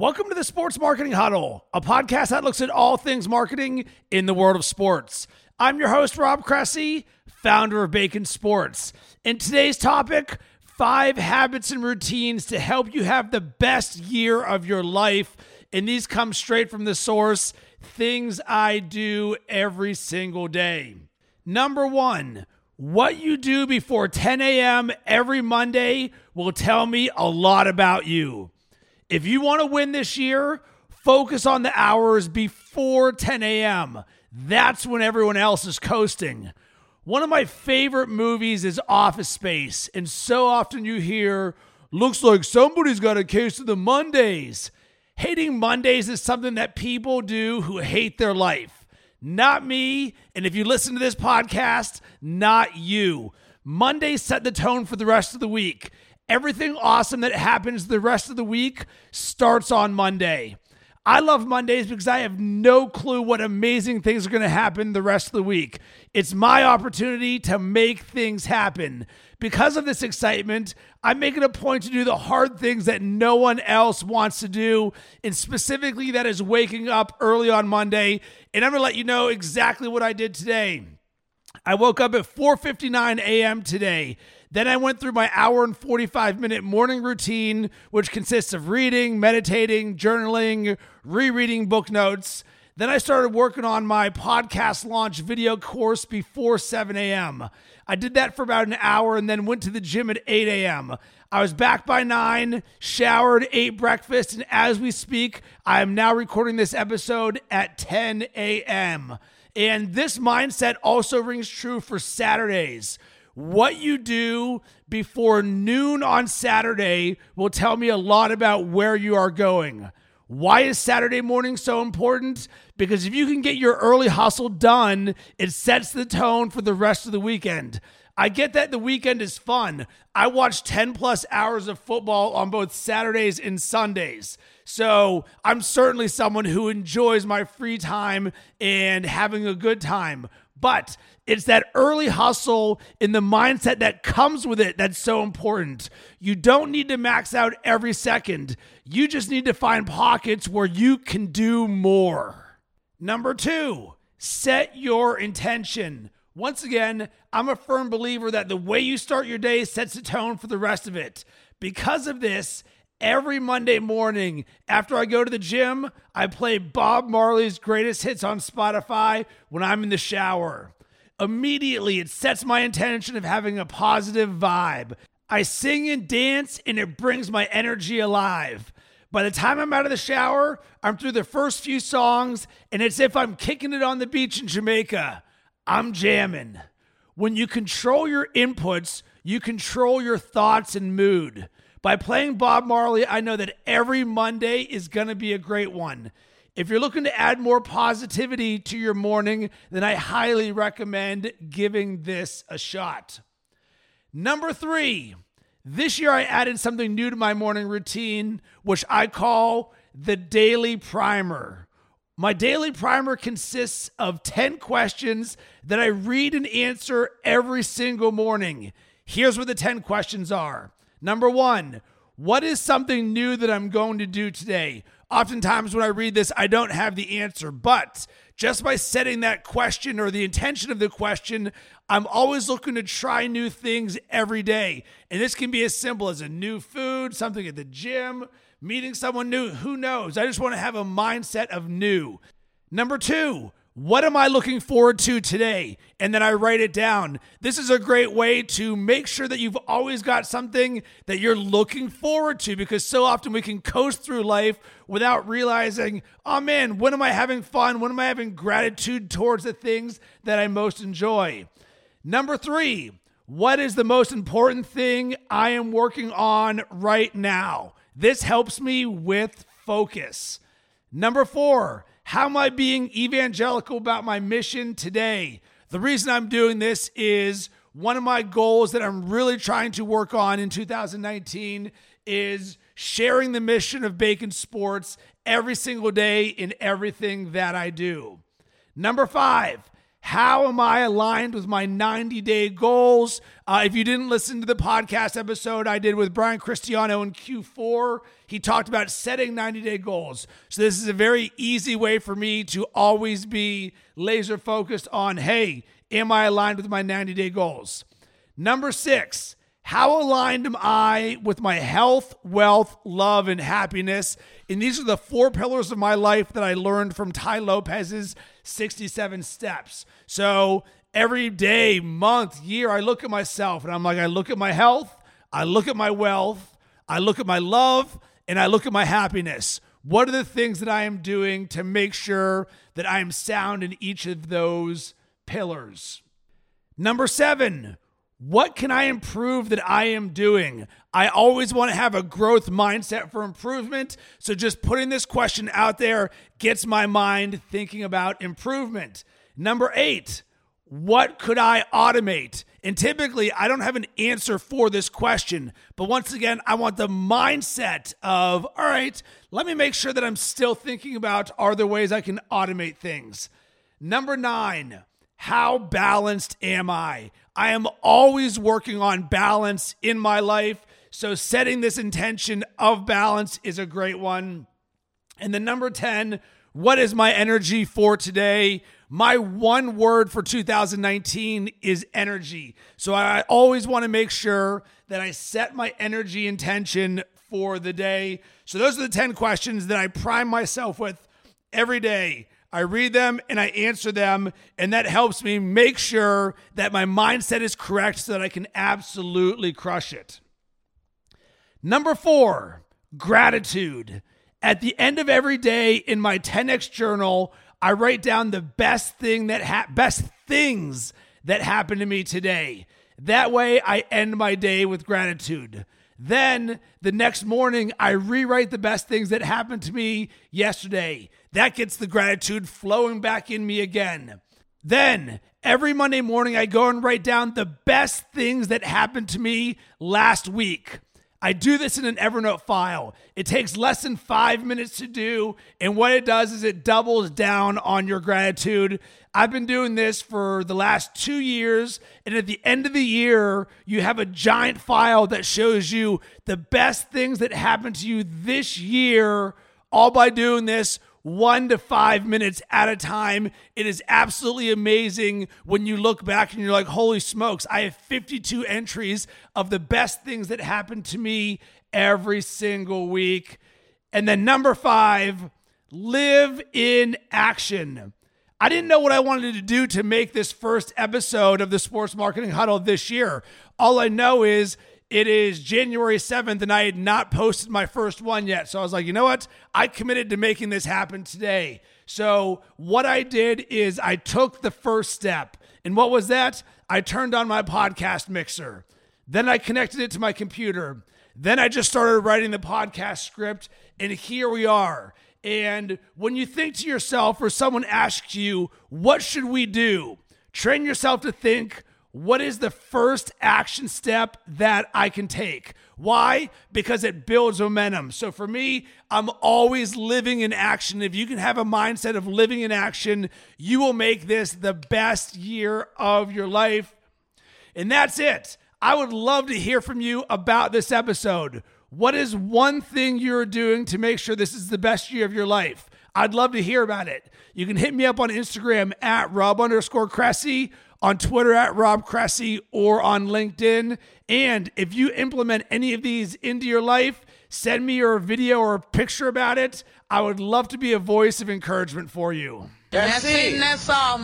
Welcome to the Sports Marketing Huddle, a podcast that looks at all things marketing in the world of sports. I'm your host, Rob Cressy, founder of Bacon Sports. And today's topic five habits and routines to help you have the best year of your life. And these come straight from the source things I do every single day. Number one, what you do before 10 a.m. every Monday will tell me a lot about you. If you want to win this year, focus on the hours before 10 a.m. That's when everyone else is coasting. One of my favorite movies is Office Space, and so often you hear, looks like somebody's got a case of the Mondays. Hating Mondays is something that people do who hate their life. Not me, and if you listen to this podcast, not you. Mondays set the tone for the rest of the week. Everything awesome that happens the rest of the week starts on Monday. I love Mondays because I have no clue what amazing things are going to happen the rest of the week. It's my opportunity to make things happen. Because of this excitement, I'm making a point to do the hard things that no one else wants to do, and specifically that is waking up early on Monday. And I'm going to let you know exactly what I did today. I woke up at 4:59 a.m. today. Then I went through my hour and 45 minute morning routine, which consists of reading, meditating, journaling, rereading book notes. Then I started working on my podcast launch video course before 7 a.m. I did that for about an hour and then went to the gym at 8 a.m. I was back by 9, showered, ate breakfast, and as we speak, I am now recording this episode at 10 a.m. And this mindset also rings true for Saturdays. What you do before noon on Saturday will tell me a lot about where you are going. Why is Saturday morning so important? Because if you can get your early hustle done, it sets the tone for the rest of the weekend. I get that the weekend is fun. I watch 10 plus hours of football on both Saturdays and Sundays. So I'm certainly someone who enjoys my free time and having a good time. But it's that early hustle in the mindset that comes with it that's so important. You don't need to max out every second. You just need to find pockets where you can do more. Number two, set your intention. Once again, I'm a firm believer that the way you start your day sets the tone for the rest of it. Because of this, every Monday morning after I go to the gym, I play Bob Marley's greatest hits on Spotify when I'm in the shower. Immediately, it sets my intention of having a positive vibe. I sing and dance, and it brings my energy alive. By the time I'm out of the shower, I'm through the first few songs, and it's if I'm kicking it on the beach in Jamaica. I'm jamming. When you control your inputs, you control your thoughts and mood. By playing Bob Marley, I know that every Monday is going to be a great one. If you're looking to add more positivity to your morning, then I highly recommend giving this a shot. Number three, this year I added something new to my morning routine, which I call the daily primer. My daily primer consists of 10 questions that I read and answer every single morning. Here's what the 10 questions are Number one, what is something new that I'm going to do today? Oftentimes, when I read this, I don't have the answer, but just by setting that question or the intention of the question, I'm always looking to try new things every day. And this can be as simple as a new food, something at the gym, meeting someone new. Who knows? I just want to have a mindset of new. Number two, what am I looking forward to today? And then I write it down. This is a great way to make sure that you've always got something that you're looking forward to because so often we can coast through life without realizing, oh man, when am I having fun? When am I having gratitude towards the things that I most enjoy? Number three, what is the most important thing I am working on right now? This helps me with focus. Number four, how am I being evangelical about my mission today? The reason I'm doing this is one of my goals that I'm really trying to work on in 2019 is sharing the mission of Bacon Sports every single day in everything that I do. Number five, how am I aligned with my 90 day goals? Uh, if you didn't listen to the podcast episode I did with Brian Cristiano in Q4, he talked about setting 90 day goals. So, this is a very easy way for me to always be laser focused on hey, am I aligned with my 90 day goals? Number six, how aligned am I with my health, wealth, love, and happiness? And these are the four pillars of my life that I learned from Tai Lopez's 67 steps. So every day, month, year, I look at myself and I'm like, I look at my health, I look at my wealth, I look at my love, and I look at my happiness. What are the things that I am doing to make sure that I am sound in each of those pillars? Number seven, what can I improve that I am doing? I always want to have a growth mindset for improvement. So just putting this question out there gets my mind thinking about improvement. Number eight, what could I automate? And typically, I don't have an answer for this question. But once again, I want the mindset of, all right, let me make sure that I'm still thinking about are there ways I can automate things? Number nine, how balanced am I? I am always working on balance in my life. So, setting this intention of balance is a great one. And the number 10, what is my energy for today? My one word for 2019 is energy. So, I always want to make sure that I set my energy intention for the day. So, those are the 10 questions that I prime myself with every day. I read them and I answer them, and that helps me make sure that my mindset is correct so that I can absolutely crush it. Number four, gratitude. At the end of every day in my 10x journal, I write down the best thing that ha- best things that happened to me today. That way I end my day with gratitude. Then the next morning, I rewrite the best things that happened to me yesterday. That gets the gratitude flowing back in me again. Then every Monday morning, I go and write down the best things that happened to me last week. I do this in an Evernote file. It takes less than five minutes to do. And what it does is it doubles down on your gratitude. I've been doing this for the last two years. And at the end of the year, you have a giant file that shows you the best things that happened to you this year, all by doing this one to five minutes at a time. It is absolutely amazing when you look back and you're like, holy smokes, I have 52 entries of the best things that happened to me every single week. And then number five, live in action. I didn't know what I wanted to do to make this first episode of the Sports Marketing Huddle this year. All I know is it is January 7th, and I had not posted my first one yet. So I was like, you know what? I committed to making this happen today. So what I did is I took the first step. And what was that? I turned on my podcast mixer. Then I connected it to my computer. Then I just started writing the podcast script. And here we are. And when you think to yourself, or someone asks you, what should we do? Train yourself to think, what is the first action step that I can take? Why? Because it builds momentum. So for me, I'm always living in action. If you can have a mindset of living in action, you will make this the best year of your life. And that's it. I would love to hear from you about this episode. What is one thing you're doing to make sure this is the best year of your life? I'd love to hear about it. You can hit me up on Instagram at Rob underscore Cressy on Twitter at Rob Cressy or on LinkedIn. And if you implement any of these into your life, send me your video or a picture about it. I would love to be a voice of encouragement for you. That's, That's it. That's all.